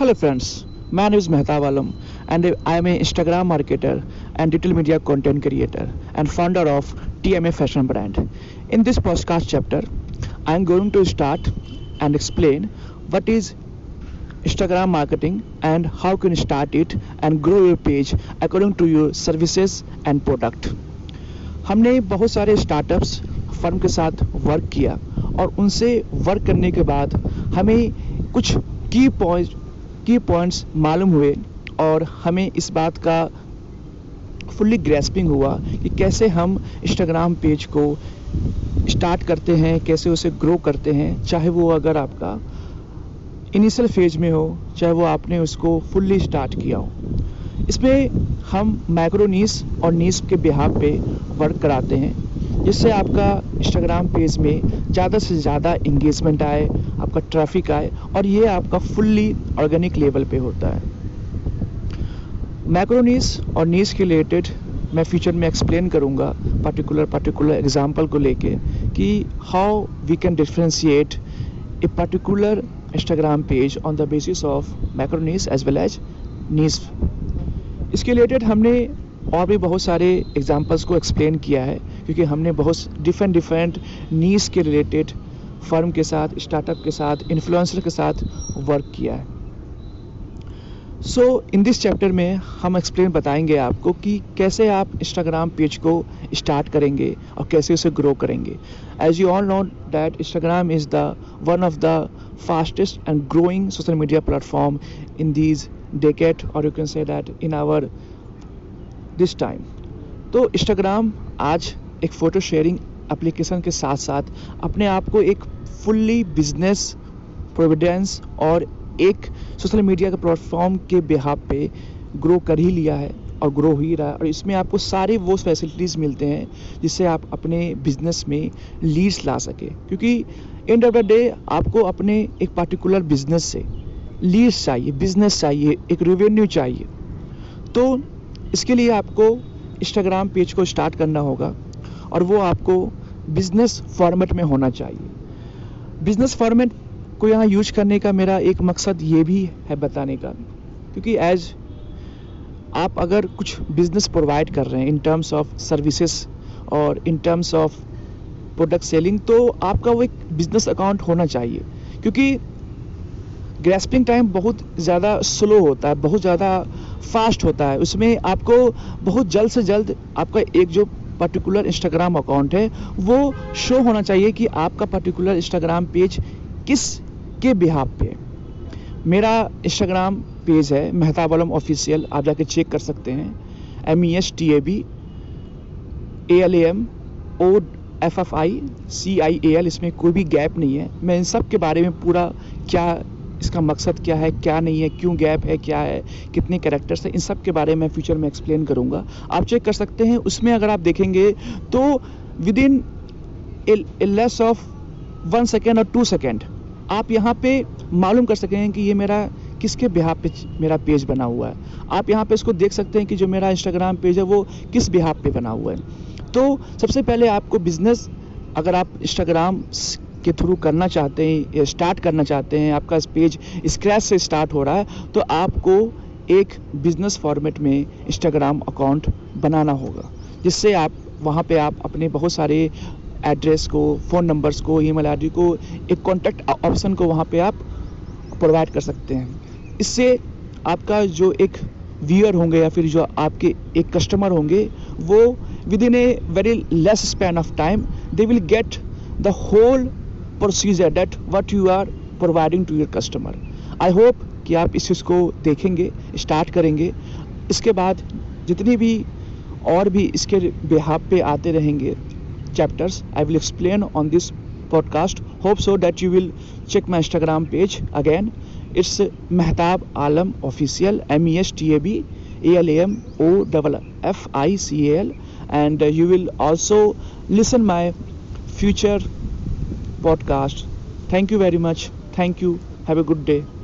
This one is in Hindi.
हेलो फ्रेंड्स मैं Anuj Mehta Alam and I am a Instagram marketer and digital media content creator and founder of T M A fashion brand in this podcast chapter I am going to start and explain what is Instagram marketing and how can start it and grow your page according to your services and product हमने बहुत सारे स्टार्टअप्स फर्म के साथ वर्क किया और उनसे वर्क करने के बाद हमें कुछ की पॉइंट की पॉइंट्स मालूम हुए और हमें इस बात का फुल्ली ग्रेस्पिंग हुआ कि कैसे हम इंस्टाग्राम पेज को स्टार्ट करते हैं, कैसे उसे ग्रो करते हैं, चाहे वो अगर आपका इनिशियल फ़ेज़ में हो, चाहे वो आपने उसको फुल्ली स्टार्ट किया हो। इसमें हम माइक्रो नीस और नीस के बिहार पे वर्क कराते हैं। जिससे आपका इंस्टाग्राम पेज में ज़्यादा से ज़्यादा इंगेजमेंट आए, आपका ट्रैफ़िक आए और ये आपका फुल्ली ऑर्गेनिक लेवल पे होता है। मैक्रोनीस और नीस के रिलेटेड मैं फ्यूचर में एक्सप्लेन करूँगा पर्टिकुलर पर्टिकुलर एग्जांपल को लेके कि how we can differentiate a particular Instagram page on the basis of macro niches as well as niches इसके रिलेटेड हमने और भी बहुत सारे एग्जांपल्स को एक्सप्लेन किया है, क्योंकि हमने बहुत डिफरेंट डिफरेंट नीस के रिलेटेड फर्म के साथ स्टार्टअप के साथ इन्फ्लुएंसर के साथ वर्क किया है। सो इन दिस चैप्टर में हम एक्सप्लेन बताएँगे आपको कि कैसे आप इंस्टाग्राम पेज को स्टार्ट करेंगे और कैसे उसे ग्रो करेंगे। As you all know that Instagram is the one of the fastest and growing social media platform in these decade और you can say that in our this time तो इंस्टाग्राम आज एक फ़ोटो शेयरिंग एप्लीकेशन के साथ साथ अपने आप को एक फुल्ली बिज़नेस प्रोविडेंस और एक सोशल मीडिया के प्लेटफॉर्म के बिहार पे ग्रो कर ही लिया है और ग्रो ही रहा है। और इसमें आपको सारे वो फैसिलिटीज़ मिलते हैं जिससे आप अपने बिज़नेस में लीड्स ला सके। क्योंकि एंड ऑफ़ द डे आपको अपने एक पार्टिकुलर बिज़नेस से लीड्स चाहिए बिज़नेस चाहिए, एक रेवेन्यू चाहिए। तो इसके लिए आपको इंस्टाग्राम पेज को स्टार्ट करना होगा और वो आपको बिज़नेस फॉर्मेट में होना चाहिए। बिज़नेस फॉर्मेट को यहाँ यूज़ करने का मेरा एक मकसद ये भी है बताने का। क्योंकि एज आप अगर कुछ बिज़नेस प्रोवाइड कर रहे हैं इन टर्म्स ऑफ़ सर्विसेज़ और in terms of product selling तो आपका वो एक बिज़नेस अकाउंट होना चाहिए। क्योंकि ग्रेस्पिंग टाइम बहुत ज़्यादा स्लो होता है, बहुत ज़्यादा फास्ट होता है। उसमें आपको बहुत जल्द से जल्द आपका एक जो पर्टिकुलर इंस्टाग्राम अकाउंट है, वो शो होना चाहिए कि आपका पर्टिकुलर इंस्टाग्राम पेज किस के बिहाब पे मेरा इंस्टाग्राम पेज है, मेहताब आलम ऑफिशियल आप जाके चेक कर सकते हैं। M E S T A B A L M O F F I C I A L इसमें कोई भी गैप नहीं है। मैं इन सब के बारे में पूरा क्या इसका मकसद क्या है, क्या नहीं है, क्यों गैप है, क्या है, कितने कैरेक्टर्स हैं, इन सब के बारे में फ्यूचर में एक्सप्लेन करूँगा। आप चेक कर सकते हैं, उसमें अगर आप देखेंगे तो within less of one second और टू सेकेंड आप यहाँ पे मालूम कर सकेंगे कि ये मेरा किसके बिहार पे, मेरा पेज बना हुआ है। आप यहाँ पे इसको देख सकते हैं कि जो मेरा इंस्टाग्राम पेज है, वो किस बिहार पे बना हुआ है। तो सबसे पहले आपको बिज़नेस अगर आप इंस्टाग्राम के थ्रू करना चाहते हैं स्टार्ट करना चाहते हैं, आपका पेज स्क्रैच से स्टार्ट हो रहा है तो आपको एक बिज़नेस फॉर्मेट में इंस्टाग्राम अकाउंट बनाना होगा, जिससे आप, वहाँ पे आप अपने बहुत सारे एड्रेस को फ़ोन नंबर्स को ईमेल आईडी को, एक कॉन्टैक्ट ऑप्शन को वहाँ पे आप प्रोवाइड कर सकते हैं। इससे आपका जो एक व्यूअर होंगे, या फिर जो आपके एक कस्टमर होंगे, वो within a very less span of time they will get the whole procedure that what you are providing to your customer I hope कि आप इस चीज़ को देखेंगे स्टार्ट करेंगे। इसके बाद जितनी भी और भी इसके बिहाब पे आते रहेंगे chapters I will explain on this podcast hope so that you will check my Instagram page again it's Mehtab Alam official M E S T A B A L M O double F I C L and you will also listen my future podcast. Thank you very much. Thank you. Have a good day.